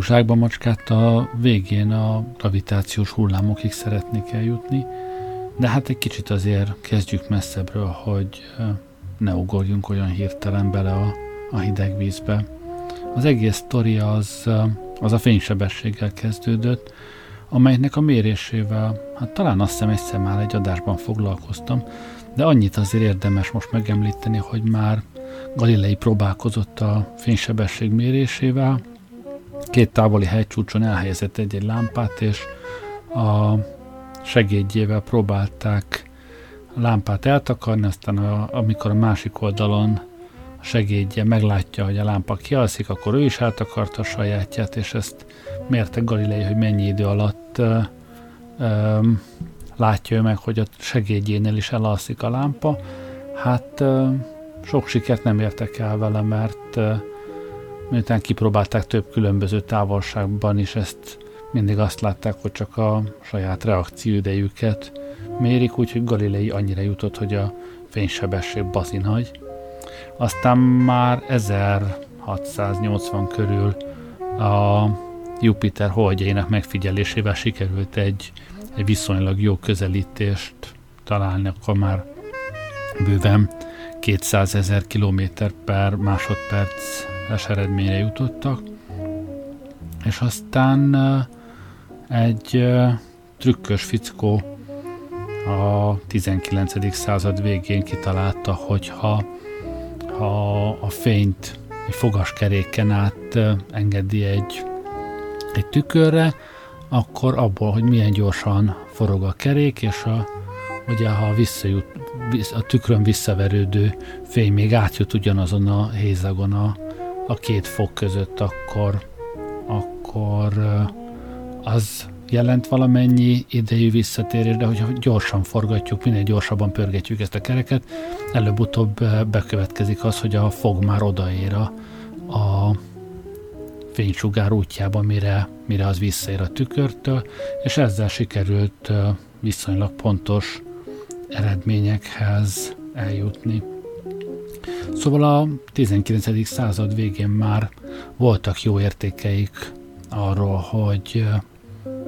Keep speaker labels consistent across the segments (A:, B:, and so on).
A: zsákba macskát, a végén a gravitációs hullámokig szeretnék eljutni, de hát egy kicsit azért kezdjük messzebbről, hogy ne ugorjunk olyan hirtelen bele a, a hideg vízbe. Az egész sztori az, az a fénysebességgel kezdődött, amelynek a mérésével, hát talán azt hiszem egyszer már egy adásban foglalkoztam, de annyit azért érdemes most megemlíteni, hogy már Galilei próbálkozott a fénysebesség mérésével, két távoli hegycsúcson elhelyezett egy-egy lámpát, és a segédjével próbálták a lámpát eltakarni, aztán a, amikor a másik oldalon a segédje meglátja, hogy a lámpa kialszik, akkor ő is eltakarta a sajátját, és ezt mérte Galilei, hogy mennyi idő alatt ö, ö, látja ő meg, hogy a segédjénél is elalszik a lámpa. Hát ö, sok sikert nem értek el vele, mert ö, miután kipróbálták több különböző távolságban is, ezt mindig azt látták, hogy csak a saját reakcióidejüket mérik, úgyhogy Galilei annyira jutott, hogy a fénysebesség bazi nagy. Aztán már 1680 körül a Jupiter holdjainak megfigyelésével sikerült egy, egy viszonylag jó közelítést találni, akkor már bőven 200 ezer kilométer per másodperc eredményre jutottak, és aztán egy trükkös fickó a 19. század végén kitalálta, hogy ha, ha a fényt egy fogaskeréken át engedi egy, egy tükörre, akkor abból, hogy milyen gyorsan forog a kerék, és a, ugye ha visszajut, a tükrön visszaverődő fény még átjut ugyanazon a hézagon a, a két fok között, akkor, akkor az jelent valamennyi idejű visszatérés, de hogyha gyorsan forgatjuk, minél gyorsabban pörgetjük ezt a kereket, előbb-utóbb bekövetkezik az, hogy a fog már odaér a, a fénysugár útjába, mire, mire az visszaér a tükörtől, és ezzel sikerült viszonylag pontos eredményekhez eljutni. Szóval a 19. század végén már voltak jó értékeik arról, hogy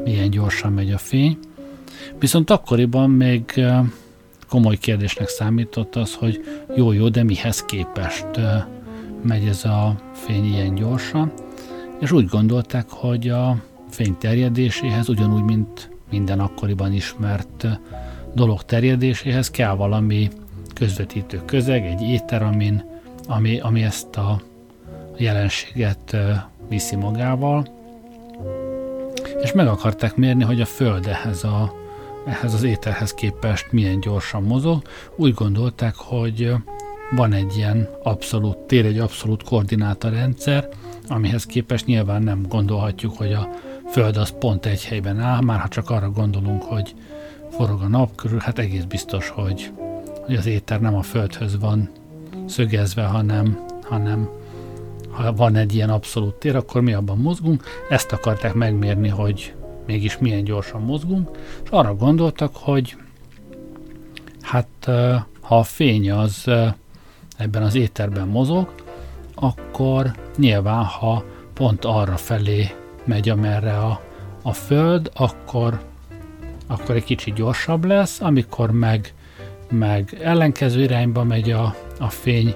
A: milyen gyorsan megy a fény. Viszont akkoriban még komoly kérdésnek számított az, hogy jó-jó, de mihez képest megy ez a fény ilyen gyorsan, és úgy gondolták, hogy a fény terjedéséhez ugyanúgy, mint minden akkoriban ismert dolog terjedéséhez kell valami közvetítő közeg, egy éter, amin, ami, ami ezt a jelenséget viszi magával, és meg akarták mérni, hogy a Föld ehhez, a, ehhez az éterhez képest milyen gyorsan mozog. Úgy gondolták, hogy van egy ilyen abszolút tér, egy abszolút koordinátarendszer, amihez képest nyilván nem gondolhatjuk, hogy a Föld az pont egy helyben áll, már ha csak arra gondolunk, hogy forog a nap körül, hát egész biztos, hogy, hogy az éter nem a Földhöz van szögezve, hanem, hanem ha van egy ilyen abszolút tér, akkor mi abban mozgunk. Ezt akarták megmérni, hogy mégis milyen gyorsan mozgunk, és arra gondoltak, hogy hát ha a fény az ebben az éterben mozog, akkor nyilván, ha pont arra felé megy, amerre a, a Föld, akkor, akkor egy kicsit gyorsabb lesz, amikor meg, meg ellenkező irányba megy a, a fény,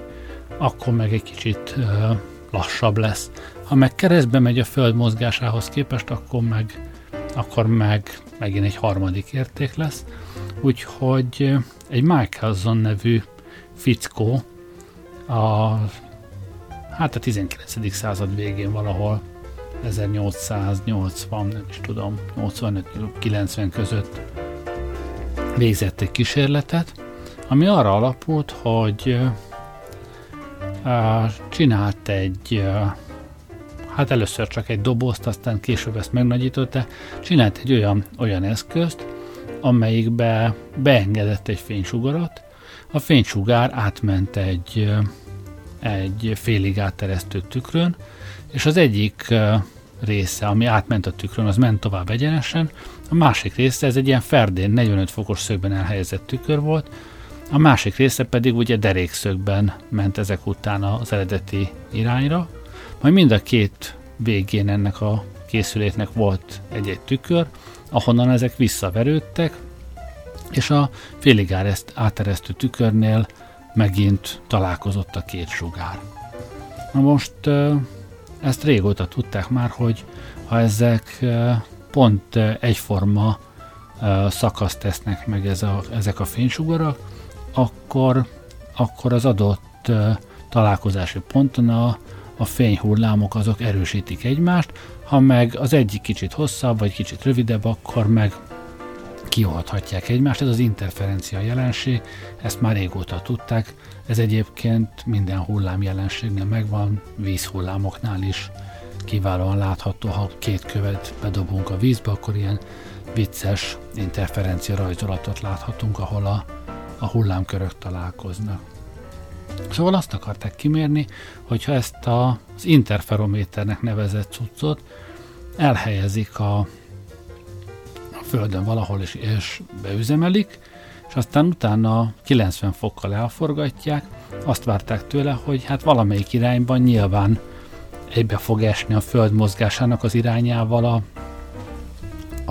A: akkor meg egy kicsit uh, lassabb lesz. Ha meg keresztbe megy a Föld mozgásához képest, akkor meg, akkor meg megint egy harmadik érték lesz. Úgyhogy egy Michelson nevű fickó a, hát a 19. század végén valahol 1880, nem is tudom, 85-90 között végzett egy kísérletet, ami arra alapult, hogy csinált egy, hát először csak egy dobozt, aztán később ezt megnagyította, csinált egy olyan, olyan eszközt, amelyikbe beengedett egy fénysugarat, a fénysugár átment egy, egy félig átteresztő tükrön, és az egyik része, ami átment a tükrön, az ment tovább egyenesen, a másik része, ez egy ilyen ferdén, 45 fokos szögben elhelyezett tükör volt, a másik része pedig ugye derékszögben ment ezek után az eredeti irányra, majd mind a két végén ennek a készüléknek volt egy-egy tükör, ahonnan ezek visszaverődtek, és a félig áteresztő tükörnél megint találkozott a két sugár. Na most ezt régóta tudták már, hogy ha ezek pont egyforma szakaszt tesznek meg ez a, ezek a fénysugarak, akkor, akkor az adott találkozási ponton a, a fényhullámok azok erősítik egymást, ha meg az egyik kicsit hosszabb, vagy kicsit rövidebb, akkor meg kiolthatják egymást. Ez az interferencia jelenség, ezt már régóta tudták. Ez egyébként minden hullám jelenségnél megvan, vízhullámoknál is kiválóan látható, ha két követ bedobunk a vízbe, akkor ilyen vicces interferencia rajzolatot láthatunk, ahol a, a hullámkörök találkoznak. Szóval azt akarták kimérni, hogyha ezt a, az interferométernek nevezett cuccot elhelyezik a, a Földön valahol is, és beüzemelik, és aztán utána 90 fokkal elforgatják, azt várták tőle, hogy hát valamelyik irányban nyilván egybe fog esni a Föld mozgásának az irányával a,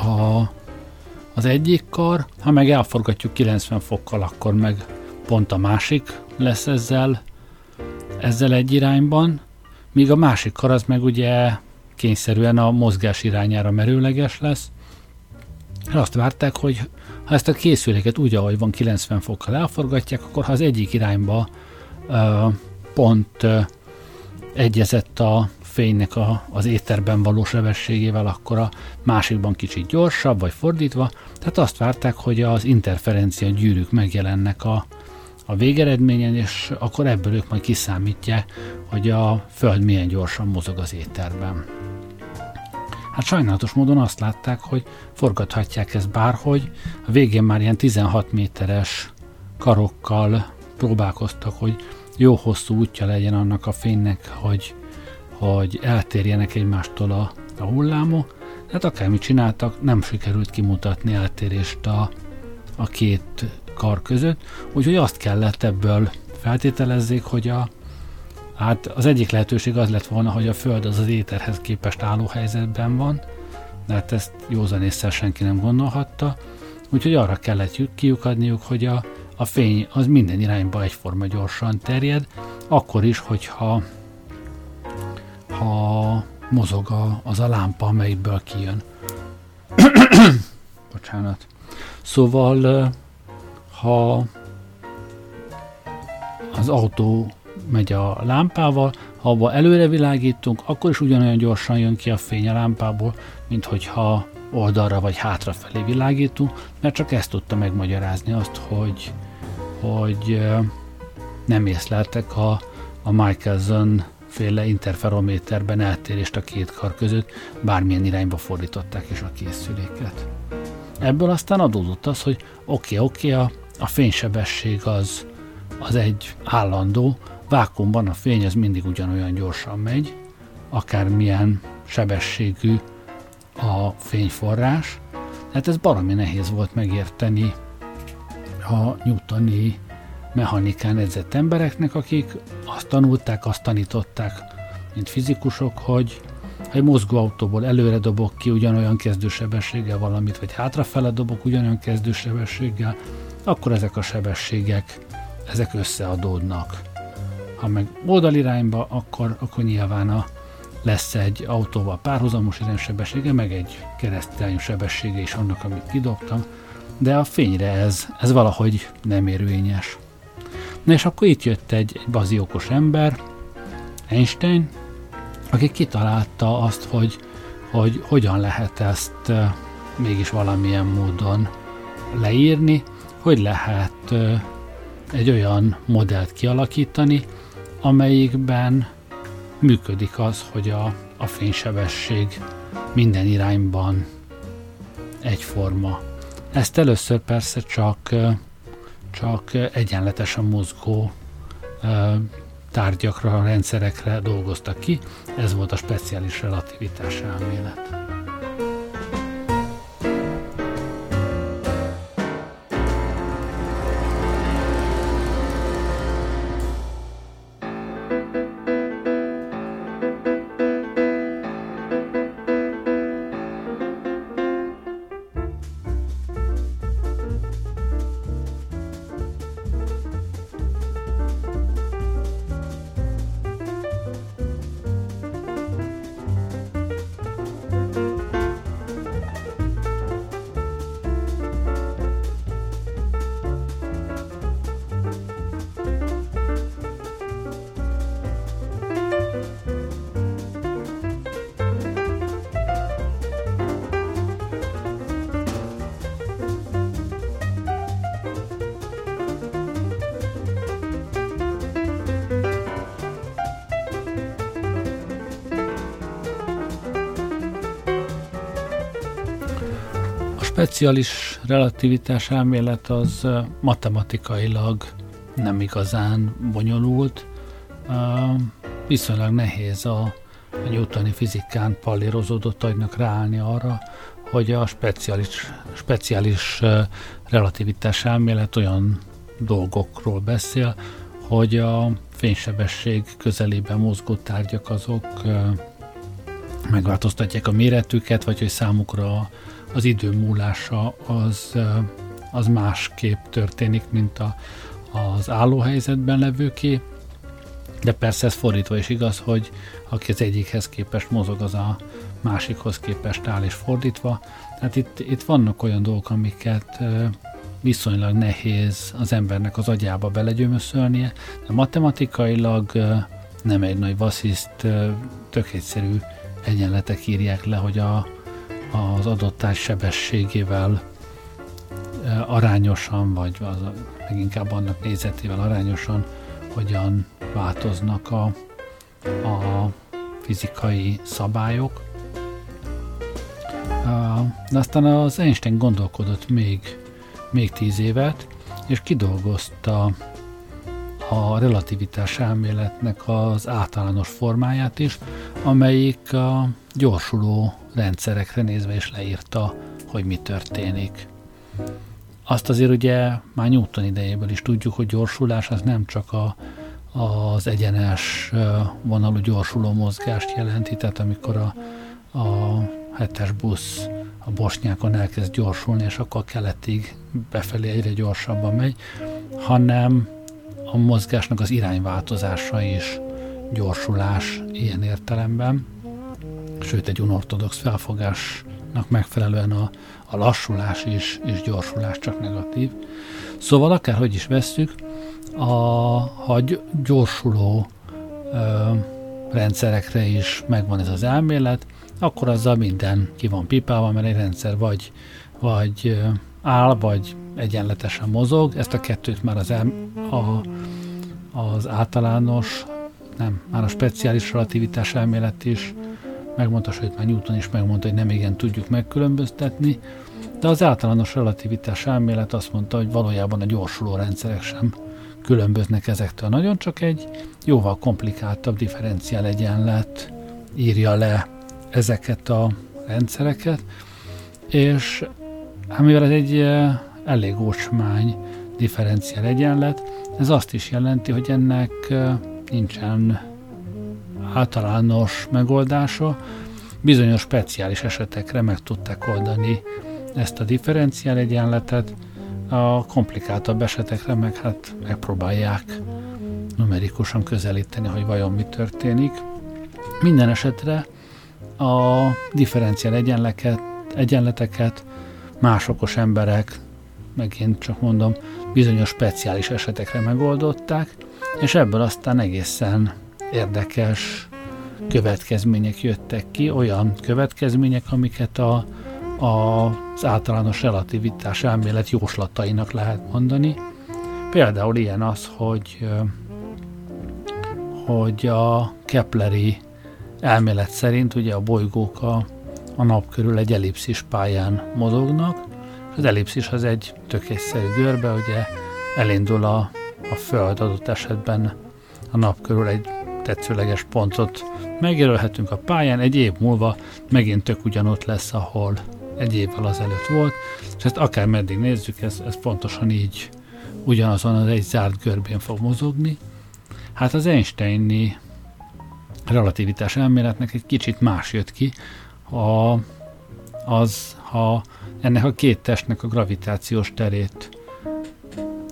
A: a, az egyik kar, ha meg elforgatjuk 90 fokkal, akkor meg pont a másik lesz ezzel, ezzel egy irányban, míg a másik kar az meg ugye kényszerűen a mozgás irányára merőleges lesz. Azt várták, hogy ha ezt a készüléket úgy, ahogy van 90 fokkal elforgatják, akkor ha az egyik irányba uh, pont uh, egyezett a fénynek a, az éterben való sebességével, akkor a másikban kicsit gyorsabb, vagy fordítva. Tehát azt várták, hogy az interferencia gyűrűk megjelennek a, a végeredményen, és akkor ebből ők majd kiszámítja, hogy a Föld milyen gyorsan mozog az éterben. Hát sajnálatos módon azt látták, hogy forgathatják ezt bárhogy, a végén már ilyen 16 méteres karokkal próbálkoztak, hogy jó hosszú útja legyen annak a fénynek, hogy, hogy eltérjenek egymástól a, a hullámok. Hát akármit csináltak, nem sikerült kimutatni eltérést a, a két kar között, úgyhogy azt kellett ebből feltételezzék, hogy a, hát az egyik lehetőség az lett volna, hogy a Föld az az éterhez képest álló helyzetben van, de hát ezt józanésszel senki nem gondolhatta, úgyhogy arra kellett kiukadniuk, hogy a, a fény az minden irányba egyforma gyorsan terjed, akkor is, hogyha ha mozog a, az a lámpa, amelyikből kijön. Bocsánat. Szóval, ha az autó megy a lámpával, ha abba előre világítunk, akkor is ugyanolyan gyorsan jön ki a fény a lámpából, mint hogyha oldalra vagy hátrafelé világítunk, mert csak ezt tudta megmagyarázni azt, hogy, hogy nem észleltek a, a Michelson féle interferométerben eltérést a két kar között, bármilyen irányba fordították is a készüléket. Ebből aztán adódott az, hogy oké, okay, oké, okay, a, a fénysebesség az, az egy állandó, vákumban a fény az mindig ugyanolyan gyorsan megy, akármilyen sebességű a fényforrás, tehát ez baromi nehéz volt megérteni a newtoni mechanikán edzett embereknek, akik azt tanulták, azt tanították, mint fizikusok, hogy ha egy mozgóautóból előre dobok ki ugyanolyan kezdősebességgel valamit, vagy hátrafele dobok ugyanolyan kezdősebességgel, akkor ezek a sebességek, ezek összeadódnak. Ha meg oldalirányba, akkor, akkor nyilván a, lesz egy autóval párhuzamos iránysebessége, meg egy keresztirányú sebessége is annak, amit kidobtam, de a fényre ez, ez valahogy nem érvényes. Na és akkor itt jött egy, egy baziókos ember, Einstein, aki kitalálta azt, hogy, hogy hogyan lehet ezt mégis valamilyen módon leírni, hogy lehet egy olyan modellt kialakítani, amelyikben működik az, hogy a, a fénysebesség minden irányban egyforma. Ezt először persze csak, csak egyenletesen mozgó tárgyakra, rendszerekre dolgoztak ki, ez volt a speciális relativitás elmélet. Speciális relativitás elmélet az matematikailag nem igazán bonyolult, viszonylag nehéz a, a newtoni fizikán pallérozódott agynak ráállni arra, hogy a speciális, speciális relativitás elmélet olyan dolgokról beszél, hogy a fénysebesség közelében mozgó tárgyak azok megváltoztatják a méretüket, vagy hogy számukra az idő múlása az, az másképp történik, mint a, az állóhelyzetben levőké. De persze ez fordítva is igaz, hogy aki az egyikhez képest mozog, az a másikhoz képest áll és fordítva. Tehát itt, itt vannak olyan dolgok, amiket viszonylag nehéz az embernek az agyába belegyömöszölnie, de matematikailag nem egy nagy vassziszt, tök egyszerű egyenletek írják le, hogy a, az adott társ sebességével arányosan, vagy az, leginkább annak nézetével arányosan hogyan változnak a, a fizikai szabályok. De aztán az Einstein gondolkodott még, még tíz évet, és kidolgozta a relativitás elméletnek az általános formáját is, amelyik a gyorsuló rendszerekre nézve is leírta, hogy mi történik. Azt azért ugye már Newton idejéből is tudjuk, hogy gyorsulás az nem csak a, az egyenes vonalú gyorsuló mozgást jelenti, tehát amikor a, a hetes busz a bosnyákon elkezd gyorsulni, és akkor keletig befelé egyre gyorsabban megy, hanem a mozgásnak az irányváltozása is gyorsulás ilyen értelemben, sőt egy unortodox felfogásnak megfelelően a, a lassulás is, és gyorsulás csak negatív. Szóval akárhogy is vesszük, a, ha gyorsuló ö, rendszerekre is megvan ez az elmélet, akkor azzal minden ki van pipálva, mert egy rendszer vagy, vagy áll, vagy egyenletesen mozog. Ezt a kettőt már az, el, a, az általános, nem, már a speciális relativitás elmélet is megmondta, sőt már Newton is megmondta, hogy nem igen tudjuk megkülönböztetni, de az általános relativitás elmélet azt mondta, hogy valójában a gyorsuló rendszerek sem különböznek ezektől. Nagyon csak egy jóval komplikáltabb differenciál egyenlet írja le ezeket a rendszereket, és hát mivel ez egy eh, elég ocsmány differenciál egyenlet, ez azt is jelenti, hogy ennek eh, nincsen általános megoldása, bizonyos speciális esetekre meg tudták oldani ezt a differenciál egyenletet, a komplikáltabb esetekre meg hát megpróbálják numerikusan közelíteni, hogy vajon mi történik. Minden esetre a differenciál egyenleket, egyenleteket más okos emberek, megint csak mondom, bizonyos speciális esetekre megoldották, és ebből aztán egészen érdekes következmények jöttek ki, olyan következmények, amiket a, a, az általános relativitás elmélet jóslatainak lehet mondani. Például ilyen az, hogy, hogy a Kepleri elmélet szerint ugye a bolygók a, a nap körül egy ellipszis pályán mozognak, az ellipszis az egy tök görbe, ugye elindul a, a Föld adott esetben a nap körül egy tetszőleges pontot. Megjelölhetünk a pályán, egy év múlva megint tök ugyanott lesz, ahol egy évvel azelőtt volt, és ezt akár meddig nézzük, ez, ez pontosan így ugyanazon az egy zárt görbén fog mozogni. Hát az Einsteini relativitás elméletnek egy kicsit más jött ki, a, az, ha ennek a két testnek a gravitációs terét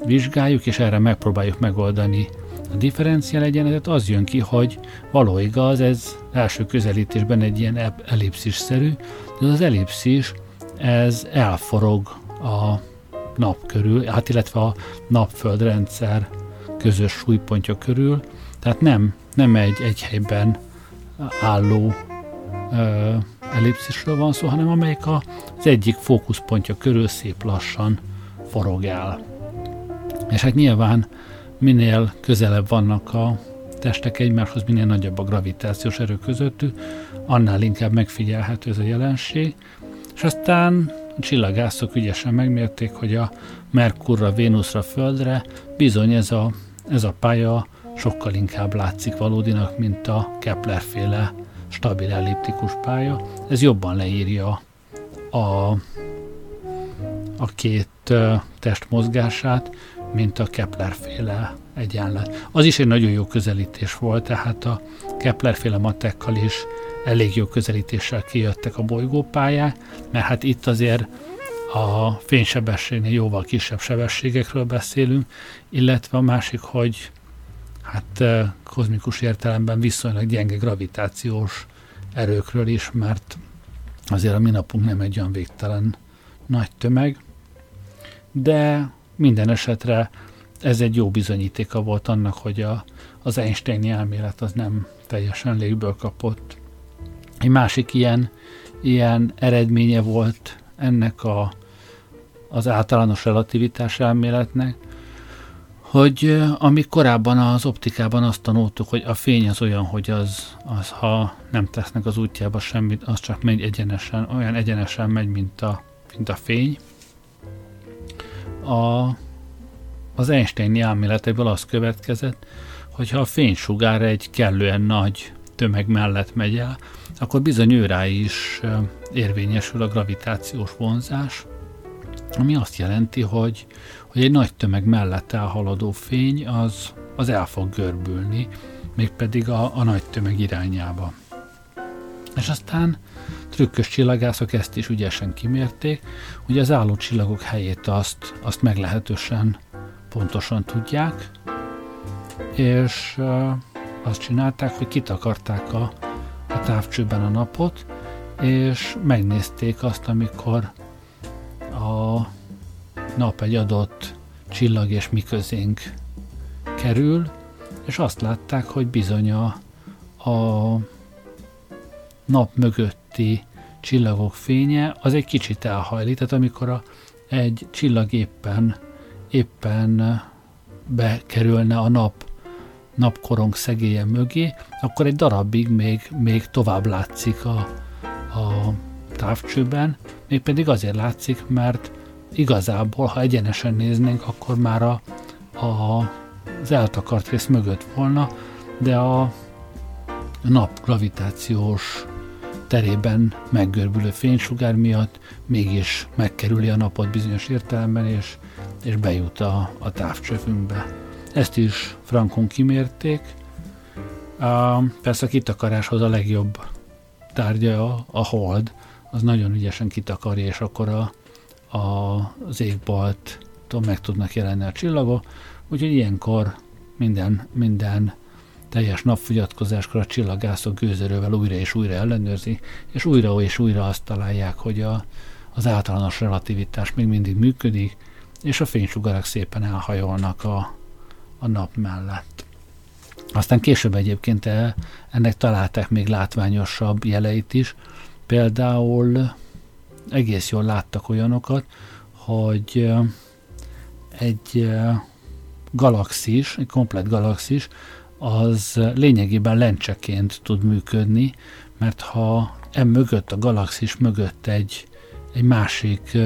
A: vizsgáljuk, és erre megpróbáljuk megoldani a differenciál egyenletet, az jön ki, hogy való igaz, ez első közelítésben egy ilyen ellipszis-szerű, de az ellipszis, ez elforog a nap körül, hát illetve a napföldrendszer közös súlypontja körül, tehát nem, nem egy egy helyben álló ö, ellipszisről van szó, hanem amelyik a, az egyik fókuszpontja körül szép lassan forog el. És hát nyilván minél közelebb vannak a testek egymáshoz, minél nagyobb a gravitációs erő közöttük, annál inkább megfigyelhető ez a jelenség. És aztán csillagászok ügyesen megmérték, hogy a Merkurra, Vénuszra, Földre bizony ez a, ez a pálya sokkal inkább látszik valódinak, mint a Kepler-féle stabil elliptikus pálya. Ez jobban leírja a, a két test mozgását, mint a Kepler-féle egyenlet. Az is egy nagyon jó közelítés volt, tehát a Kepler-féle matekkal is elég jó közelítéssel kijöttek a bolygópályák, mert hát itt azért a fénysebességnél jóval kisebb sebességekről beszélünk, illetve a másik, hogy hát kozmikus értelemben viszonylag gyenge gravitációs erőkről is, mert azért a mi napunk nem egy olyan végtelen nagy tömeg, de minden esetre ez egy jó bizonyítéka volt annak, hogy a, az Einsteini elmélet az nem teljesen légből kapott. Egy másik ilyen, ilyen eredménye volt ennek a, az általános relativitás elméletnek, hogy ami korábban az optikában azt tanultuk, hogy a fény az olyan, hogy az, az ha nem tesznek az útjába semmit, az csak megy egyenesen, olyan egyenesen megy, mint a, mint a fény. A, az Einsteini elméleteből az következett, hogy ha a fénysugár egy kellően nagy tömeg mellett megy el, akkor bizony őrá is érvényesül a gravitációs vonzás, ami azt jelenti, hogy, hogy egy nagy tömeg mellett elhaladó fény az, az el fog görbülni, mégpedig a, a nagy tömeg irányába. És aztán trükkös csillagászok ezt is ügyesen kimérték, hogy az álló csillagok helyét azt, azt meglehetősen pontosan tudják, és azt csinálták, hogy kitakarták a, a távcsőben a napot, és megnézték azt, amikor a nap egy adott csillag és mi kerül, és azt látták, hogy bizony a, a nap mögötti csillagok fénye az egy kicsit elhajlik, tehát amikor a, egy csillag éppen, éppen bekerülne a nap napkorong szegélye mögé, akkor egy darabig még, még tovább látszik a, a távcsőben, mégpedig azért látszik, mert igazából, ha egyenesen néznénk, akkor már a, a, az eltakart rész mögött volna, de a nap gravitációs terében meggörbülő fénysugár miatt mégis megkerüli a napot bizonyos értelemben, és, és bejut a, a távcsövünkbe. Ezt is frankon kimérték. A, persze a kitakaráshoz a legjobb tárgya a, a hold, az nagyon ügyesen kitakarja, és akkor a, a, az égbolttól meg tudnak jelenni a csillagok, úgyhogy ilyenkor minden, minden teljes napfogyatkozáskor a csillagászok gőzerővel újra és újra ellenőrzi, és újra és újra azt találják, hogy a, az általános relativitás még mindig működik, és a fénysugarak szépen elhajolnak a, a nap mellett. Aztán később egyébként ennek találták még látványosabb jeleit is, például egész jól láttak olyanokat, hogy egy galaxis, egy komplet galaxis, az lényegében lencseként tud működni, mert ha em mögött, a galaxis mögött egy, egy másik,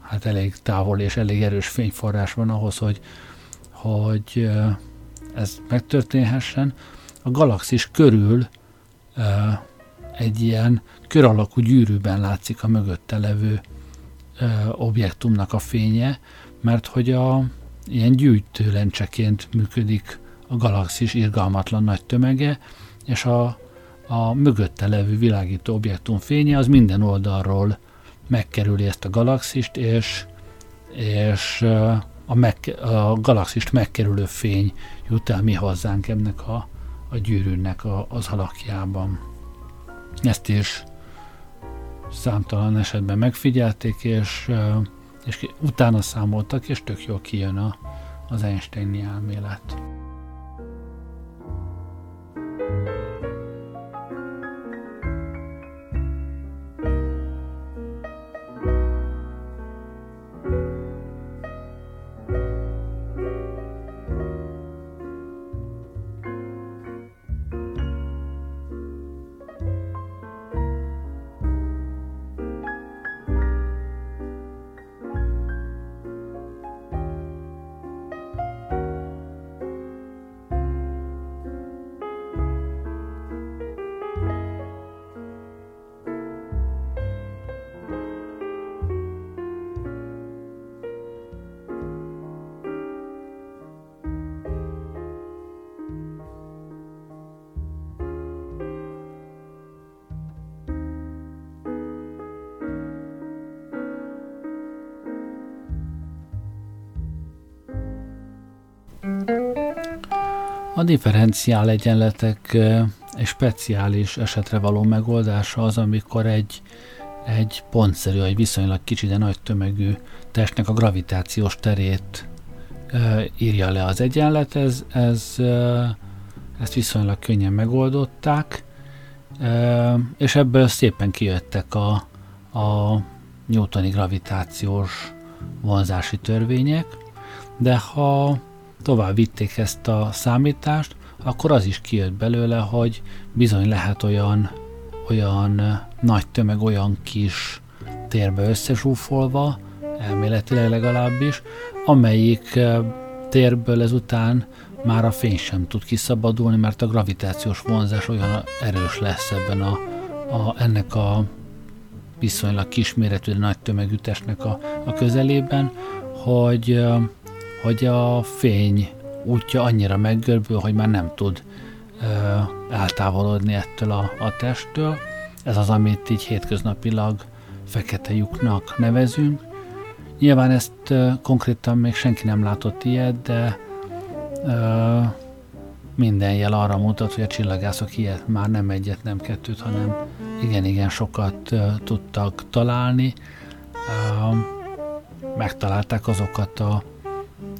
A: hát elég távol és elég erős fényforrás van ahhoz, hogy, hogy ez megtörténhessen, a galaxis körül egy ilyen kör alakú gyűrűben látszik a mögötte levő objektumnak a fénye, mert hogy a ilyen gyűjtőlencseként működik a galaxis irgalmatlan nagy tömege, és a, a mögötte levő világító objektum fénye az minden oldalról megkerüli ezt a galaxist, és, és a, meg, a galaxist megkerülő fény jut el mi hozzánk ennek a, a gyűrűnek a, az alakjában. Ezt is számtalan esetben megfigyelték, és, és utána számoltak, és tök jól kijön a, az Einsteini elmélet. A differenciál egyenletek egy speciális esetre való megoldása az, amikor egy, egy pontszerű, egy viszonylag kicsi, de nagy tömegű testnek a gravitációs terét írja le az egyenlet, ez, ez, ezt viszonylag könnyen megoldották, és ebből szépen kijöttek a, a newtoni gravitációs vonzási törvények, de ha tovább vitték ezt a számítást, akkor az is kijött belőle, hogy bizony lehet olyan, olyan nagy tömeg olyan kis térbe összezsúfolva, elméletileg legalábbis, amelyik térből ezután már a fény sem tud kiszabadulni, mert a gravitációs vonzás olyan erős lesz ebben a, a ennek a viszonylag kisméretű, de nagy tömegű testnek a, a közelében, hogy, hogy a fény útja annyira meggörbül, hogy már nem tud ö, eltávolodni ettől a, a testtől. Ez az, amit így hétköznapilag fekete lyuknak nevezünk. Nyilván ezt ö, konkrétan még senki nem látott ilyet, de ö, minden jel arra mutat, hogy a csillagászok ilyet már nem egyet, nem kettőt, hanem igen-igen sokat ö, tudtak találni. Ö, megtalálták azokat a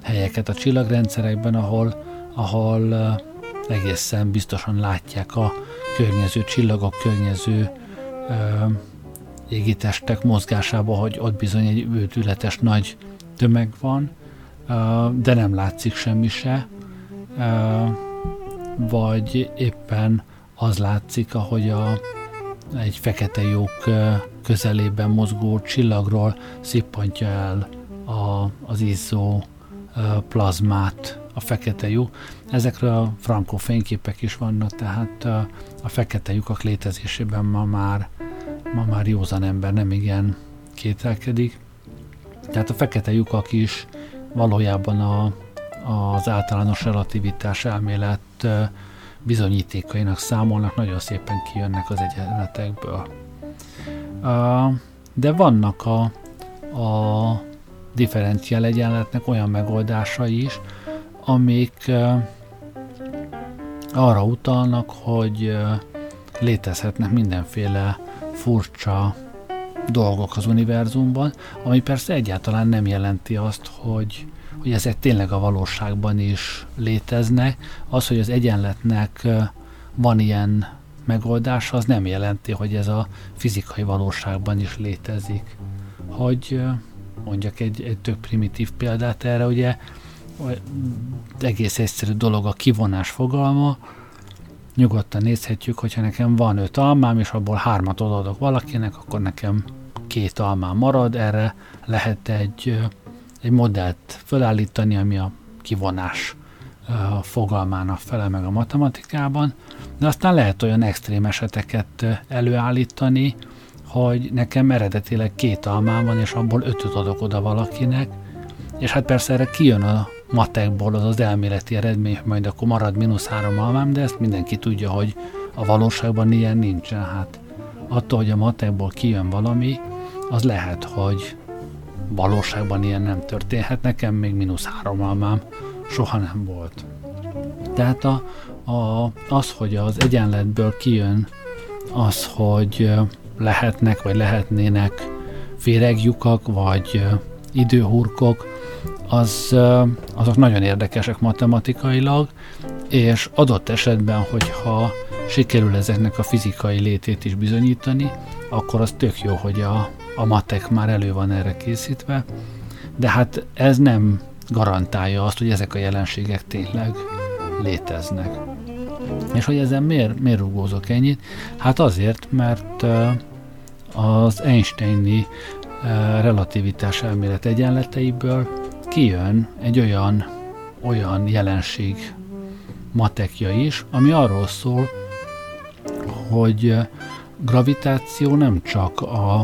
A: helyeket a csillagrendszerekben, ahol, ahol egészen biztosan látják a környező csillagok, környező ö, égitestek mozgásába, hogy ott bizony egy őtületes nagy tömeg van, ö, de nem látszik semmi se, ö, vagy éppen az látszik, ahogy a, egy fekete lyuk közelében mozgó csillagról szippantja el a, az izzó plazmát a fekete lyuk. Ezekről a frankó fényképek is vannak, tehát a fekete lyukak létezésében ma már, ma már józan ember nem igen kételkedik. Tehát a fekete lyukak is valójában a, az általános relativitás elmélet bizonyítékainak számolnak, nagyon szépen kijönnek az egyenletekből. De vannak a, a differenciál egyenletnek olyan megoldásai is, amik arra utalnak, hogy létezhetnek mindenféle furcsa dolgok az univerzumban, ami persze egyáltalán nem jelenti azt, hogy, hogy ezek tényleg a valóságban is léteznek. Az, hogy az egyenletnek van ilyen megoldása, az nem jelenti, hogy ez a fizikai valóságban is létezik. Hogy mondjak egy, egy tök primitív példát erre, ugye egész egyszerű dolog a kivonás fogalma, nyugodtan nézhetjük, hogyha nekem van öt almám, és abból hármat odaadok valakinek, akkor nekem két almám marad, erre lehet egy, egy modellt felállítani, ami a kivonás fogalmának fele meg a matematikában, de aztán lehet olyan extrém eseteket előállítani, hogy nekem eredetileg két almám van, és abból ötöt adok oda valakinek, és hát persze erre kijön a matekból az az elméleti eredmény, hogy majd akkor marad mínusz három almám, de ezt mindenki tudja, hogy a valóságban ilyen nincsen. Hát attól, hogy a matekból kijön valami, az lehet, hogy valóságban ilyen nem történhet. Nekem még mínusz három almám soha nem volt. Tehát a, a, az, hogy az egyenletből kijön az, hogy lehetnek, vagy lehetnének féregjukak, vagy időhurkok, az, azok nagyon érdekesek matematikailag, és adott esetben, hogyha sikerül ezeknek a fizikai létét is bizonyítani, akkor az tök jó, hogy a, a matek már elő van erre készítve, de hát ez nem garantálja azt, hogy ezek a jelenségek tényleg léteznek. És hogy ezen miért, miért rugózok ennyit? Hát azért, mert az Einsteini relativitás elmélet egyenleteiből kijön egy olyan, olyan jelenség matekja is, ami arról szól, hogy gravitáció nem csak a,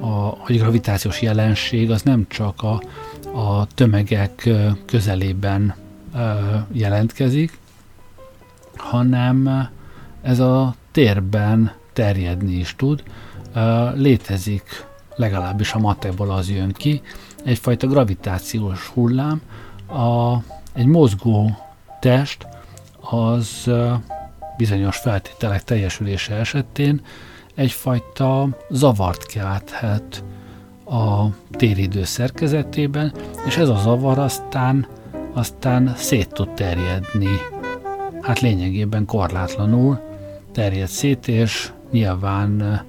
A: a hogy gravitációs jelenség az nem csak a, a tömegek közelében jelentkezik, hanem ez a térben terjedni is tud. Létezik, legalábbis a matekból az jön ki, egyfajta gravitációs hullám, a, egy mozgó test az bizonyos feltételek teljesülése esetén egyfajta zavart kelthet a téridő szerkezetében, és ez a zavar aztán, aztán szét tud terjedni. Hát lényegében korlátlanul terjed szét, és nyilván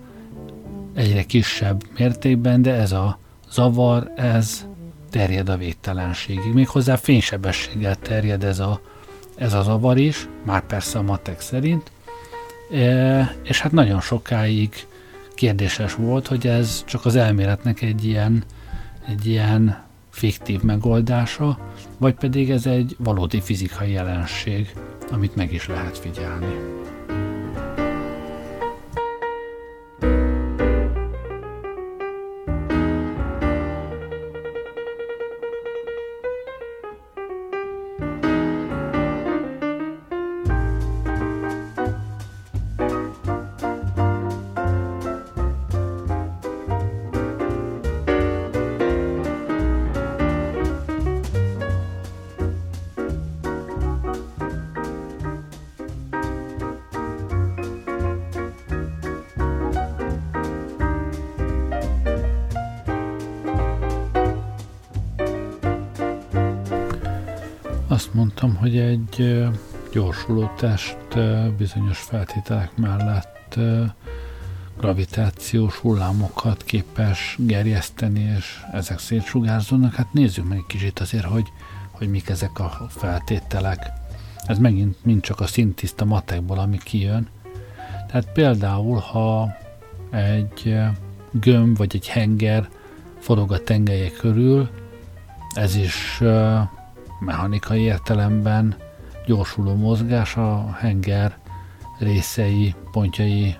A: egyre kisebb mértékben, de ez a zavar, ez terjed a végtelenségig. Méghozzá fénysebességgel terjed ez a, ez a zavar is, már persze a matek szerint, e, és hát nagyon sokáig kérdéses volt, hogy ez csak az elméletnek egy ilyen, egy ilyen fiktív megoldása, vagy pedig ez egy valódi fizikai jelenség, amit meg is lehet figyelni. Mondtam, hogy egy gyorsuló test bizonyos feltételek mellett gravitációs hullámokat képes gerjeszteni, és ezek szétsugárzódnak. Hát nézzük meg egy kicsit azért, hogy, hogy mik ezek a feltételek. Ez megint mind csak a szintiszta matekból, ami kijön. Tehát például, ha egy gömb vagy egy henger forog a tengelye körül, ez is mechanikai értelemben gyorsuló mozgás, a henger részei, pontjai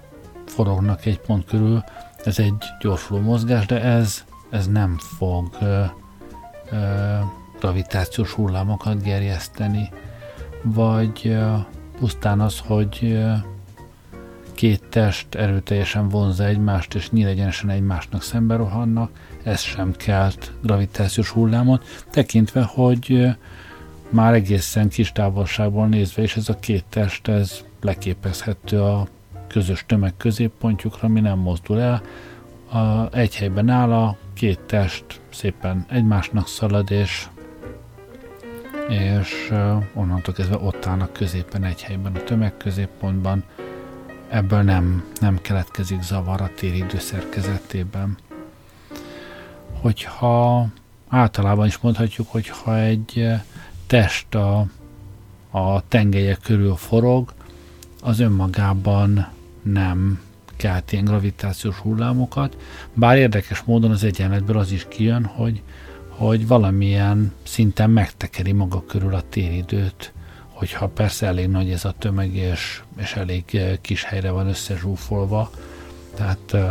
A: forognak egy pont körül, ez egy gyorsuló mozgás, de ez, ez nem fog ö, ö, gravitációs hullámokat gerjeszteni, vagy ö, pusztán az, hogy ö, két test erőteljesen vonza egymást, és nyílegyenesen egymásnak szembe rohannak, ez sem kelt gravitációs hullámot, tekintve, hogy már egészen kis távolságból nézve, és ez a két test, ez leképezhető a közös tömeg középpontjukra, ami nem mozdul el. A, egy helyben áll a két test szépen egymásnak szalad, és, és onnantól kezdve ott állnak középen egy helyben a tömeg középpontban. Ebből nem, nem keletkezik zavar a téridő szerkezetében hogyha általában is mondhatjuk, hogy ha egy test a, a tengelye körül forog, az önmagában nem kelt ilyen gravitációs hullámokat, bár érdekes módon az egyenletből az is kijön, hogy, hogy valamilyen szinten megtekeri maga körül a téridőt, hogyha persze elég nagy ez a tömeg, és, és elég eh, kis helyre van összezsúfolva, tehát uh,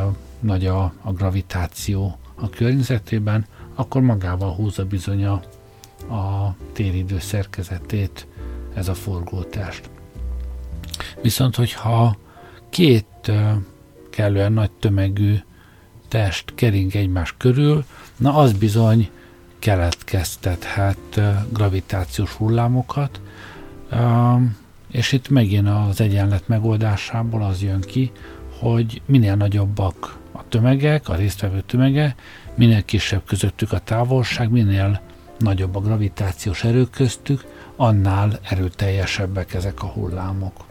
A: nagy a, a gravitáció a környezetében, akkor magával húzza bizony a, a téridő szerkezetét ez a forgótest. Viszont, hogyha két kellően nagy tömegű test kering egymás körül, na az bizony keletkeztethet gravitációs hullámokat, és itt megint az egyenlet megoldásából az jön ki, hogy minél nagyobbak a tömegek, a résztvevő tömege, minél kisebb közöttük a távolság, minél nagyobb a gravitációs erő köztük, annál erőteljesebbek ezek a hullámok.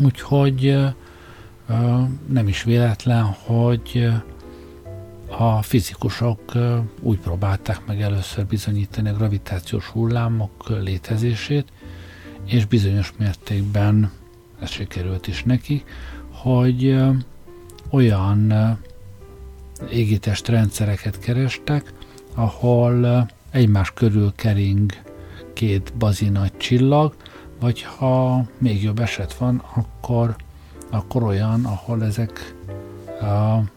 A: Úgyhogy nem is véletlen, hogy a fizikusok úgy próbálták meg először bizonyítani a gravitációs hullámok létezését, és bizonyos mértékben ez sikerült is neki, hogy olyan égitest rendszereket kerestek, ahol egymás körül kering két bazi nagy csillag, vagy ha még jobb eset van, akkor, akkor olyan, ahol ezek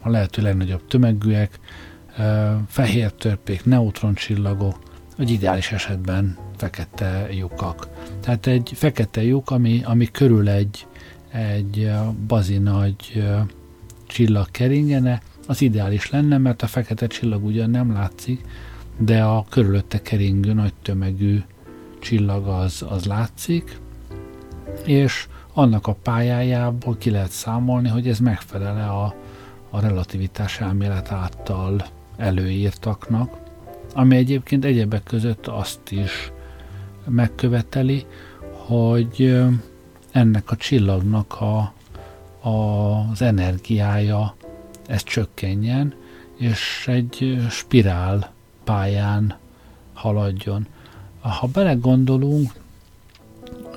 A: a lehető legnagyobb tömegűek, fehér törpék, neutroncsillagok, vagy ideális esetben fekete lyukak. Tehát egy fekete lyuk, ami, ami körül egy, egy bazi nagy csillag keringene, az ideális lenne, mert a fekete csillag ugyan nem látszik, de a körülötte keringő nagy tömegű csillag az, az látszik, és annak a pályájából ki lehet számolni, hogy ez megfelele a, a relativitás elmélet által előírtaknak, ami egyébként egyebek között azt is megköveteli, hogy ennek a csillagnak a, a, az energiája ez csökkenjen, és egy spirál pályán haladjon. Ha belegondolunk,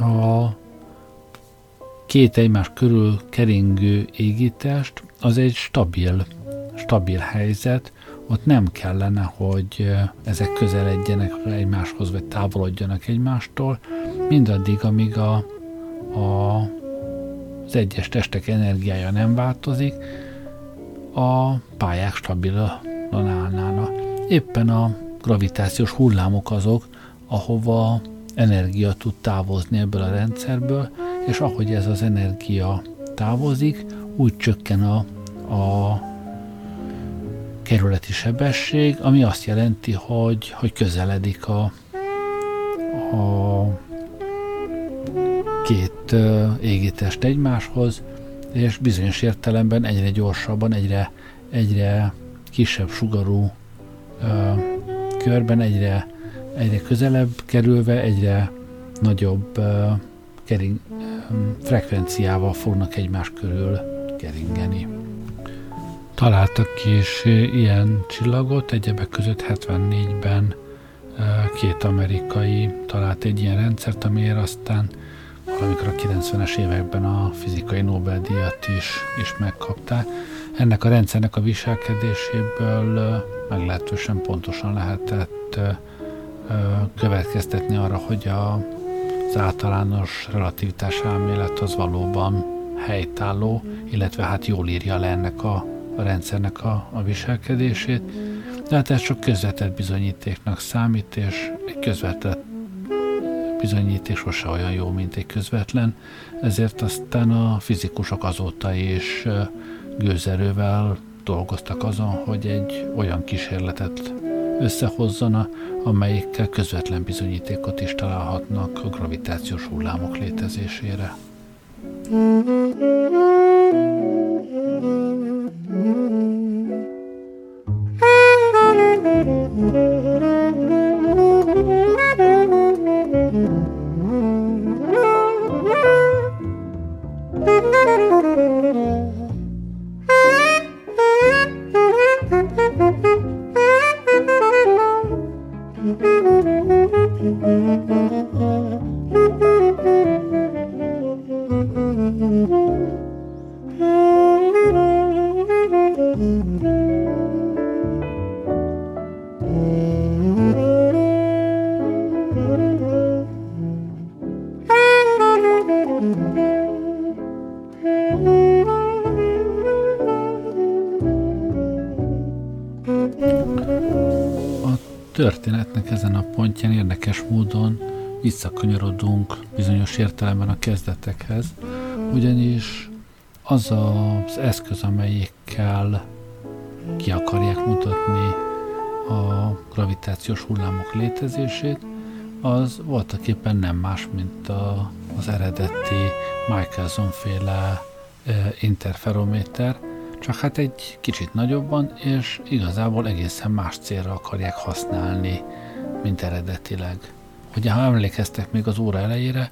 A: a két egymás körül keringő égítest, az egy stabil, stabil helyzet, ott nem kellene, hogy ezek közeledjenek egymáshoz, vagy távolodjanak egymástól, mindaddig, amíg a, a, az egyes testek energiája nem változik, a pályák stabilan állnának. Éppen a gravitációs hullámok azok, ahova energia tud távozni ebből a rendszerből, és ahogy ez az energia távozik, úgy csökken a, a kerületi sebesség, ami azt jelenti, hogy, hogy közeledik a, a két égitest egymáshoz, és bizonyos értelemben egyre gyorsabban, egyre, egyre kisebb sugarú ö, körben, egyre, egyre közelebb kerülve, egyre nagyobb ö, kering, ö, frekvenciával fognak egymás körül keringeni. Találtak ki is ilyen csillagot, egyebek között 74-ben két amerikai talált egy ilyen rendszert, amiért aztán valamikor a 90-es években a fizikai Nobel-díjat is, is megkapták. Ennek a rendszernek a viselkedéséből meglehetősen pontosan lehetett következtetni arra, hogy a, az általános relativitás elmélet az valóban helytálló, illetve hát jól írja le ennek a, a rendszernek a, a viselkedését, de hát ez csak közvetett bizonyítéknak számít, és egy közvetett bizonyíték sose olyan jó, mint egy közvetlen, ezért aztán a fizikusok azóta is gőzerővel dolgoztak azon, hogy egy olyan kísérletet összehozzana, amelyikkel közvetlen bizonyítékot is találhatnak a gravitációs hullámok létezésére. történetnek visszakanyarodunk bizonyos értelemben a kezdetekhez, ugyanis az az eszköz, amelyikkel ki akarják mutatni a gravitációs hullámok létezését, az voltak éppen nem más, mint a, az eredeti Michelson féle e, interferométer, csak hát egy kicsit nagyobban, és igazából egészen más célra akarják használni, mint eredetileg. Ugye, ha emlékeztek még az óra elejére,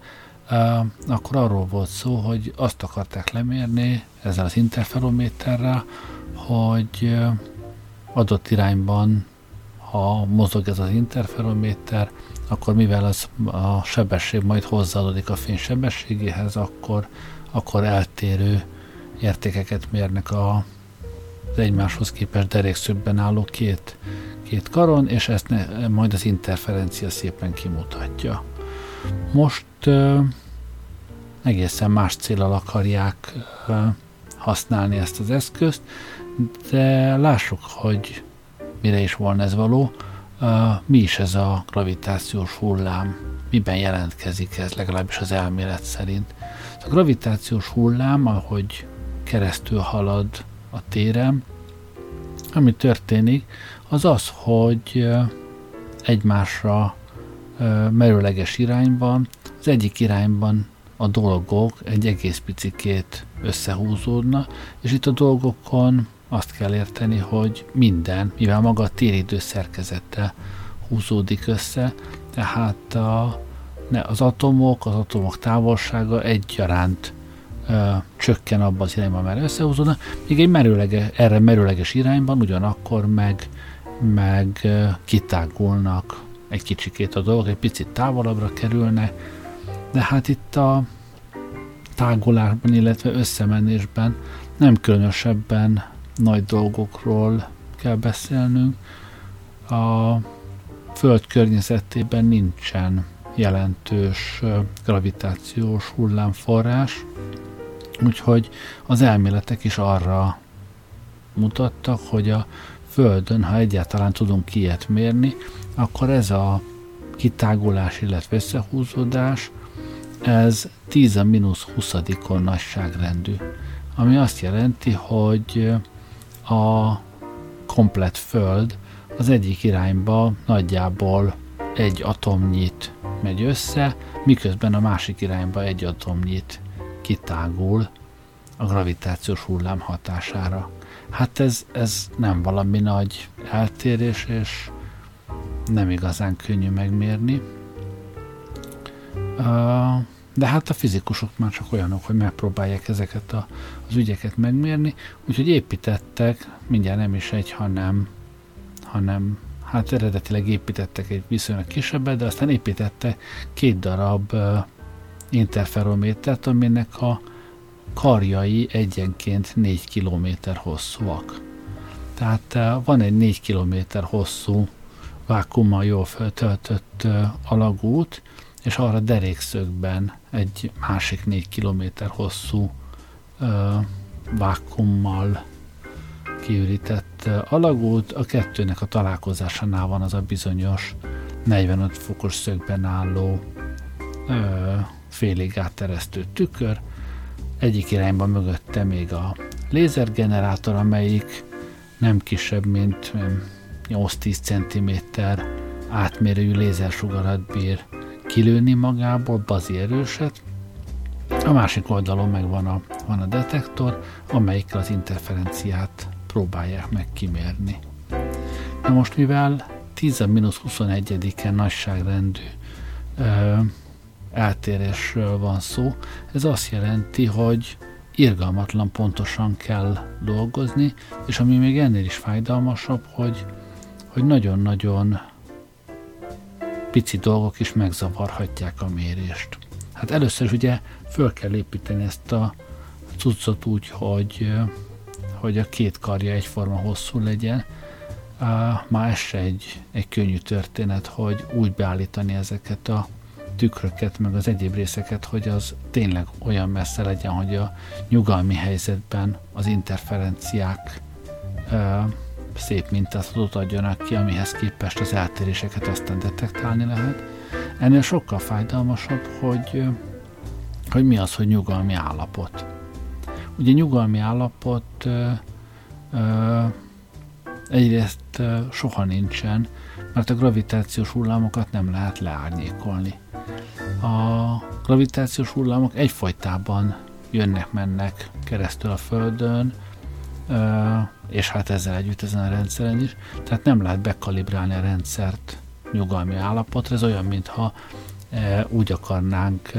A: akkor arról volt szó, hogy azt akarták lemérni ezzel az interferométerrel, hogy adott irányban, ha mozog ez az interferométer, akkor mivel az a sebesség majd hozzáadódik a fény sebességéhez, akkor, akkor eltérő értékeket mérnek a, az egymáshoz képest derékszögben álló két, két karon, és ezt ne, majd az interferencia szépen kimutatja. Most uh, egészen más célral akarják uh, használni ezt az eszközt, de lássuk, hogy mire is volna ez való. Uh, mi is ez a gravitációs hullám? Miben jelentkezik ez, legalábbis az elmélet szerint? A gravitációs hullám, ahogy keresztül halad a téren, ami történik, az az, hogy egymásra merőleges irányban. Az egyik irányban a dolgok egy egész picikét összehúzódna, és itt a dolgokon azt kell érteni, hogy minden, mivel maga a téridő szerkezete húzódik össze, tehát a, ne, az atomok, az atomok távolsága egyaránt ö, csökken abban az irányban, mert összehúzódnak, míg egy merőlege, erre merőleges irányban ugyanakkor meg, meg kitágulnak egy kicsikét a dolgok, egy picit távolabbra kerülnek, de hát itt a tágulásban, illetve összemenésben nem különösebben nagy dolgokról kell beszélnünk. A Föld környezetében nincsen jelentős gravitációs hullámforrás, úgyhogy az elméletek is arra mutattak, hogy a Földön, ha egyáltalán tudunk ilyet mérni, akkor ez a kitágulás, illetve összehúzódás, ez 10 a mínusz 20 nagyságrendű, ami azt jelenti, hogy a komplet Föld az egyik irányba nagyjából egy atomnyit megy össze, miközben a másik irányba egy atomnyit kitágul a gravitációs hullám hatására. Hát ez, ez nem valami nagy eltérés, és nem igazán könnyű megmérni. De hát a fizikusok már csak olyanok, hogy megpróbálják ezeket a, az ügyeket megmérni, úgyhogy építettek, mindjárt nem is egy, hanem, hanem hát eredetileg építettek egy viszonylag kisebbet, de aztán építettek két darab interferométert, aminek a karjai egyenként 4 km hosszúak. Tehát uh, van egy 4 km hosszú vákummal jól feltöltött uh, alagút, és arra derékszögben egy másik 4 km hosszú uh, vákummal kiürített alagút, a kettőnek a találkozásánál van az a bizonyos 45 fokos szögben álló ö, félig átteresztő tükör, egyik irányban mögötte még a lézergenerátor, amelyik nem kisebb, mint 8-10 cm átmérőjű lézersugarat bír kilőni magából, bazi erőset. A másik oldalon meg van a, van a detektor, amelyikkel az interferenciát próbálják meg kimérni. Na most, mivel 10-21-en nagyságrendű ö, eltérésről van szó, ez azt jelenti, hogy irgalmatlan pontosan kell dolgozni, és ami még ennél is fájdalmasabb, hogy, hogy nagyon-nagyon pici dolgok is megzavarhatják a mérést. Hát először ugye föl kell építeni ezt a cuccot úgy, hogy hogy a két karja egyforma hosszú legyen. Már ez egy, egy könnyű történet, hogy úgy beállítani ezeket a tükröket, meg az egyéb részeket, hogy az tényleg olyan messze legyen, hogy a nyugalmi helyzetben az interferenciák uh, szép mintázatot adjanak ki, amihez képest az eltéréseket aztán detektálni lehet. Ennél sokkal fájdalmasabb, hogy, hogy mi az, hogy nyugalmi állapot. Ugye nyugalmi állapot ö, ö, egyrészt ö, soha nincsen, mert a gravitációs hullámokat nem lehet leárnyékolni. A gravitációs hullámok egyfajtában jönnek-mennek keresztül a Földön, és hát ezzel együtt ezen a rendszeren is, tehát nem lehet bekalibrálni a rendszert nyugalmi állapotra, ez olyan, mintha úgy akarnánk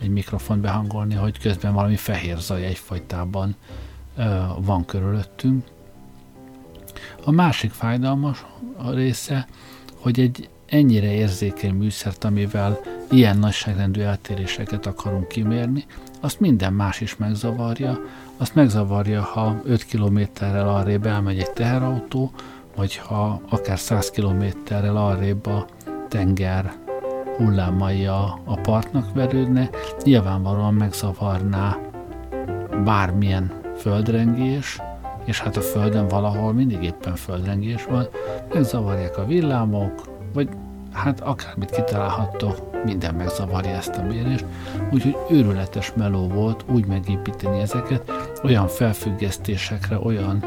A: egy mikrofont behangolni, hogy közben valami fehér zaj egyfajtában van körülöttünk. A másik fájdalmas része, hogy egy ennyire érzékeny műszert, amivel ilyen nagyságrendű eltéréseket akarunk kimérni, azt minden más is megzavarja. Azt megzavarja, ha 5 kilométerrel arrébb elmegy egy teherautó, vagy ha akár 100 kilométerrel arrébb a tenger hullámai a, a partnak verődne, nyilvánvalóan megzavarná bármilyen földrengés, és hát a Földön valahol mindig éppen földrengés van, megzavarják a villámok, vagy hát akármit kitalálhattok, minden megzavarja ezt a mérést, úgyhogy őrületes meló volt úgy megépíteni ezeket, olyan felfüggesztésekre, olyan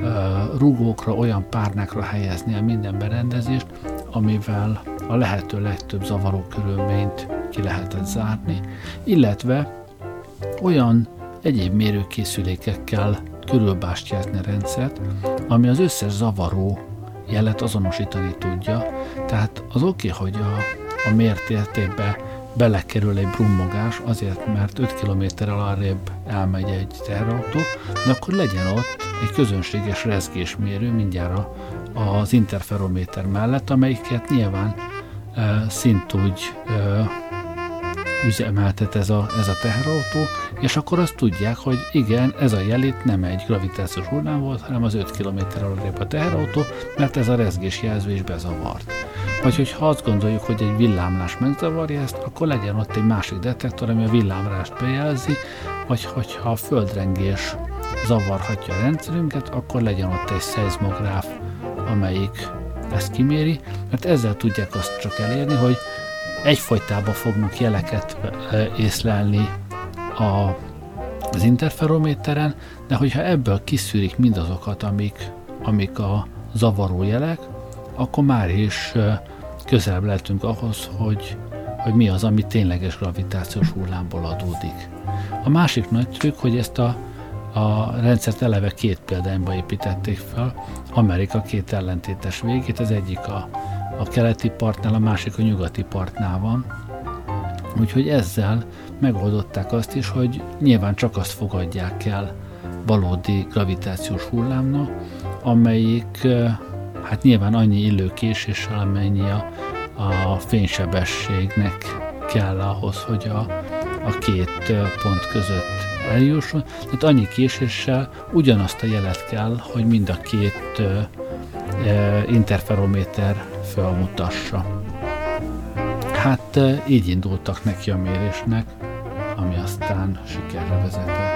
A: uh, rugókra, olyan párnákra helyezni a minden berendezést, amivel a lehető legtöbb zavaró körülményt ki lehetett zárni, illetve olyan egyéb mérőkészülékekkel körülbástyázni a rendszert, ami az összes zavaró jelet azonosítani tudja. Tehát az oké, okay, hogy a, a mért értékbe belekerül egy brummogás, azért, mert 5 km arrébb elmegy egy teherautó, de akkor legyen ott egy közönséges rezgésmérő mindjárt az interferométer mellett, amelyiket nyilván e, szintúgy e, üzemeltet ez a, ez a teherautó, és akkor azt tudják, hogy igen, ez a jelit nem egy gravitációs hullám volt, hanem az 5 km arrébb a teherautó, mert ez a rezgés jelző is bezavart. Vagy hogyha azt gondoljuk, hogy egy villámlás megzavarja ezt, akkor legyen ott egy másik detektor, ami a villámlást bejelzi, vagy hogyha a földrengés zavarhatja a rendszerünket, akkor legyen ott egy szeizmográf, amelyik ezt kiméri, mert ezzel tudják azt csak elérni, hogy egyfolytában fognak jeleket észlelni a, az interferométeren, de hogyha ebből kiszűrik mindazokat, amik, amik a zavaró jelek, akkor már is közelebb lehetünk ahhoz, hogy, hogy mi az, ami tényleges gravitációs hullámból adódik. A másik nagy trükk, hogy ezt a, a rendszert eleve két példányba építették fel, Amerika két ellentétes végét, az egyik a, a keleti partnál, a másik a nyugati partnál van. Úgyhogy ezzel megoldották azt is, hogy nyilván csak azt fogadják el valódi gravitációs hullámnak, amelyik hát nyilván annyi illőkéséssel, amennyi a, a fénysebességnek kell ahhoz, hogy a, a két pont között eljusson. Tehát annyi késéssel ugyanazt a jelet kell, hogy mind a két e, interferométer felmutassa. Hát így indultak neki a mérésnek, ami aztán sikerre vezetett.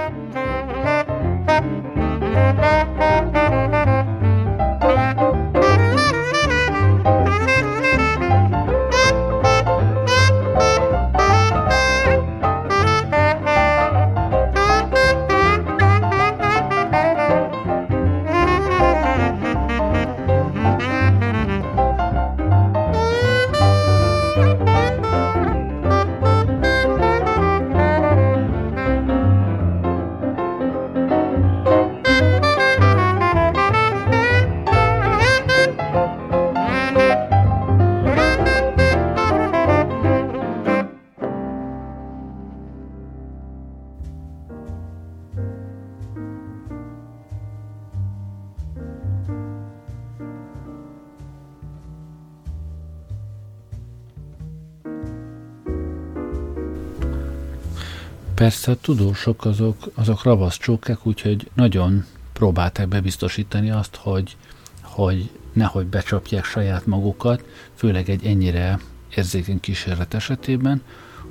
A: Persze a tudósok azok, azok ravasz csókák, úgyhogy nagyon próbálták bebiztosítani azt, hogy, hogy nehogy becsapják saját magukat, főleg egy ennyire érzékeny kísérlet esetében,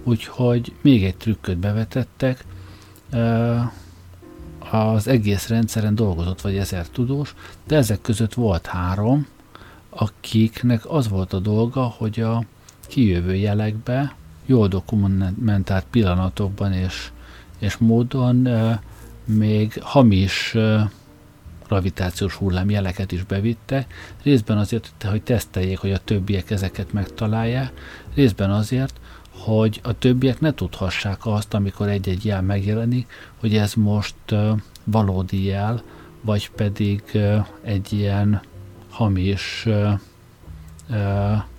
A: úgyhogy még egy trükköt bevetettek, az egész rendszeren dolgozott vagy ezer tudós, de ezek között volt három, akiknek az volt a dolga, hogy a kijövő jelekbe jól dokumentált pillanatokban és, és módon még hamis gravitációs hullámjeleket is bevitte, részben azért, hogy teszteljék, hogy a többiek ezeket megtalálják, részben azért, hogy a többiek ne tudhassák azt, amikor egy-egy jel megjelenik, hogy ez most valódi jel, vagy pedig egy ilyen hamis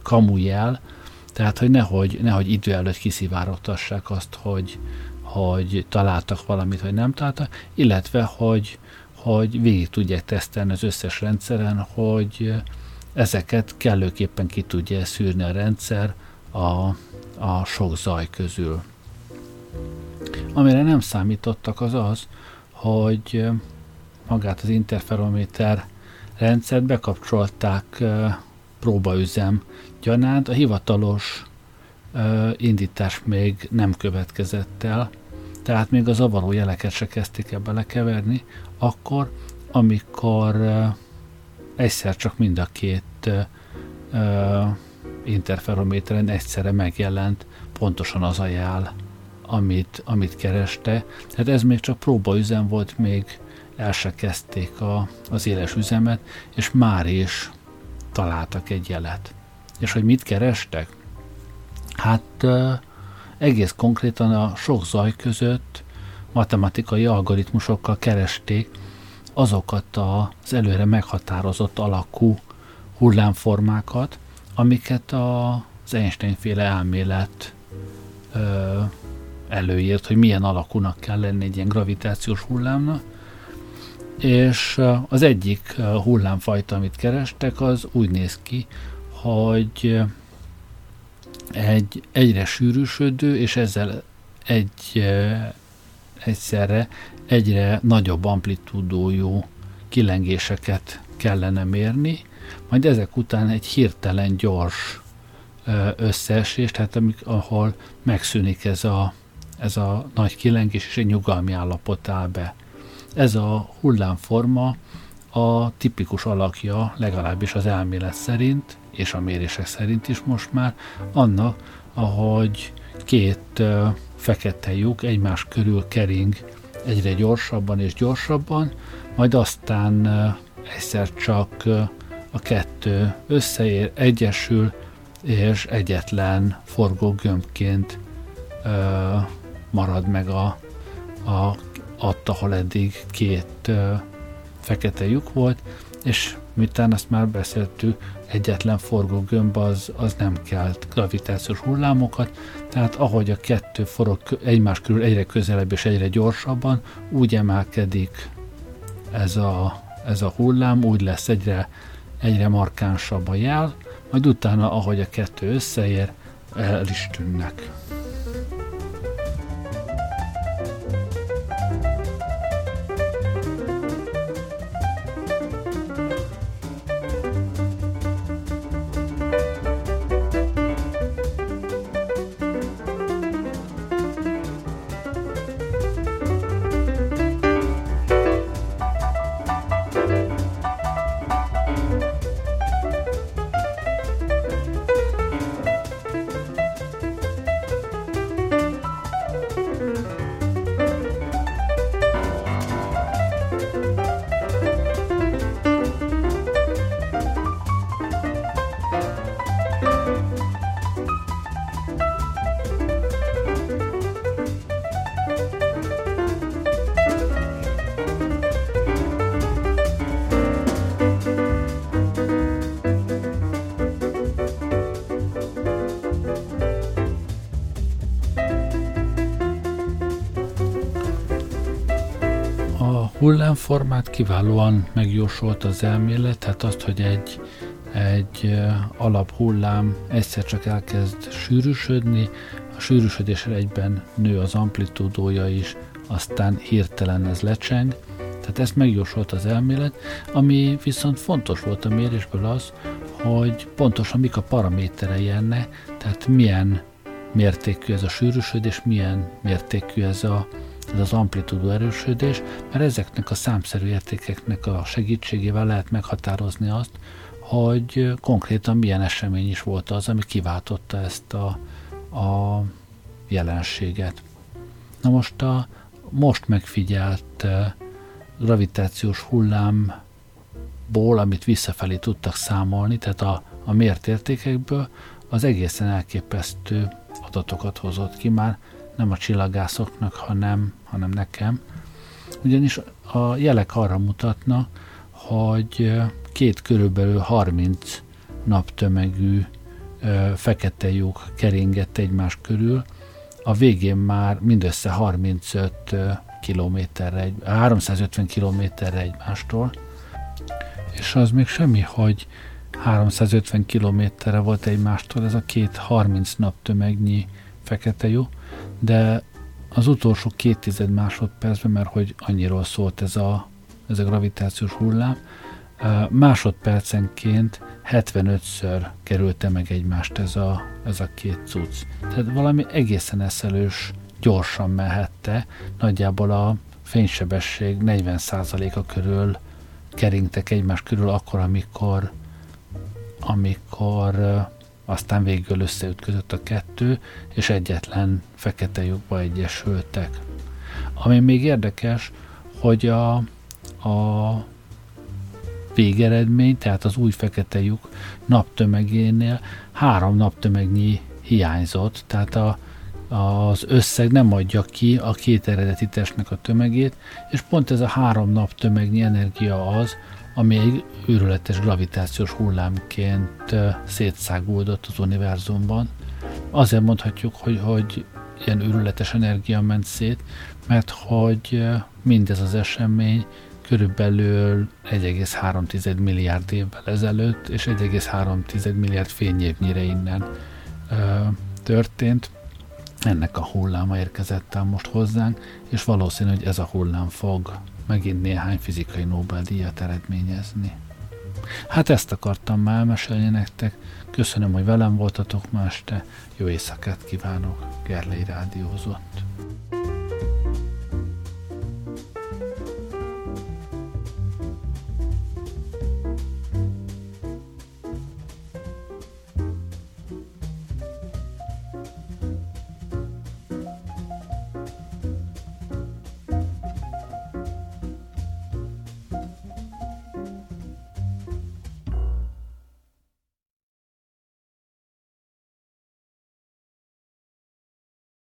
A: kamujel, tehát, hogy nehogy, nehogy idő előtt kiszivárogtassák azt, hogy, hogy találtak valamit, vagy nem találtak, illetve, hogy, hogy végig tudják tesztelni az összes rendszeren, hogy ezeket kellőképpen ki tudja szűrni a rendszer a, a sok zaj közül. Amire nem számítottak az az, hogy magát az interferométer rendszert bekapcsolták próbaüzem gyanánt, a hivatalos ö, indítás még nem következett el, tehát még a zavaró jeleket se kezdték el belekeverni, akkor, amikor ö, egyszer csak mind a két ö, interferométeren egyszerre megjelent pontosan az a jel, amit, amit kereste. Tehát ez még csak próbaüzem volt, még el se kezdték a, az éles üzemet, és már is találtak egy jelet. És hogy mit kerestek? Hát egész konkrétan a sok zaj között matematikai algoritmusokkal keresték azokat az előre meghatározott alakú hullámformákat, amiket az Einstein-féle elmélet ö, előírt, hogy milyen alakúnak kell lenni egy ilyen gravitációs hullámnak, és az egyik hullámfajta, amit kerestek, az úgy néz ki, hogy egy egyre sűrűsödő, és ezzel egy egyszerre egyre nagyobb amplitúdójú kilengéseket kellene mérni, majd ezek után egy hirtelen gyors összeesés, tehát amik, ahol megszűnik ez a, ez a nagy kilengés, és egy nyugalmi állapot áll be. Ez a hullámforma a tipikus alakja, legalábbis az elmélet szerint, és a mérések szerint is most már, annak, ahogy két fekete lyuk egymás körül kering egyre gyorsabban és gyorsabban, majd aztán egyszer csak a kettő összeér, egyesül, és egyetlen forgógömbként uh, marad meg a, a ott, ahol eddig két uh, fekete lyuk volt, és miután azt már beszéltük, egyetlen forgógömb az, az nem kelt gravitációs hullámokat, tehát ahogy a kettő forog egymás körül egyre közelebb és egyre gyorsabban, úgy emelkedik ez a, ez a hullám, úgy lesz egyre, egyre markánsabb a jel, majd utána, ahogy a kettő összeér, el is tűnnek. Hullámformát kiválóan megjósolt az elmélet, tehát azt, hogy egy, egy alaphullám egyszer csak elkezd sűrűsödni, a sűrűsödésre egyben nő az amplitúdója is, aztán hirtelen ez lecseng, tehát ezt megjósolt az elmélet, ami viszont fontos volt a mérésből az, hogy pontosan mik a paraméterei ennek, tehát milyen mértékű ez a sűrűsödés, milyen mértékű ez a, ez az amplitúdó erősödés, mert ezeknek a számszerű értékeknek a segítségével lehet meghatározni azt, hogy konkrétan milyen esemény is volt az, ami kiváltotta ezt a, a jelenséget. Na most a most megfigyelt gravitációs hullámból, amit visszafelé tudtak számolni, tehát a, a mért értékekből, az egészen elképesztő adatokat hozott ki már nem a csillagászoknak, hanem, hanem nekem. Ugyanis a jelek arra mutatnak, hogy két körülbelül 30 naptömegű fekete lyuk keringett egymás körül, a végén már mindössze 35 kilométerre, 350 kilométerre egymástól, és az még semmi, hogy 350 kilométerre volt egymástól ez a két 30 naptömegnyi fekete lyuk, de az utolsó két tized másodpercben, mert hogy annyiról szólt ez a, ez a gravitációs hullám, másodpercenként 75-ször kerülte meg egymást ez a, ez a két cucc. Tehát valami egészen eszelős, gyorsan mehette, nagyjából a fénysebesség 40%-a körül keringtek egymás körül akkor, amikor amikor aztán végül összeütközött a kettő, és egyetlen fekete lyukba egyesültek. Ami még érdekes, hogy a, a végeredmény, tehát az új fekete lyuk naptömegénél három naptömegnyi hiányzott, tehát a, az összeg nem adja ki a két eredeti testnek a tömegét, és pont ez a három nap tömegnyi energia az, ami egy őrületes gravitációs hullámként szétszágódott az univerzumban. Azért mondhatjuk, hogy, hogy ilyen őrületes energia ment szét, mert hogy mindez az esemény körülbelül 1,3 milliárd évvel ezelőtt, és 1,3 milliárd fényévnyire innen ö, történt. Ennek a hulláma érkezett el most hozzánk, és valószínű, hogy ez a hullám fog megint néhány fizikai Nobel-díjat eredményezni. Hát ezt akartam már elmesélni nektek. Köszönöm, hogy velem voltatok ma este. Jó éjszakát kívánok. Gerlei Rádiózott.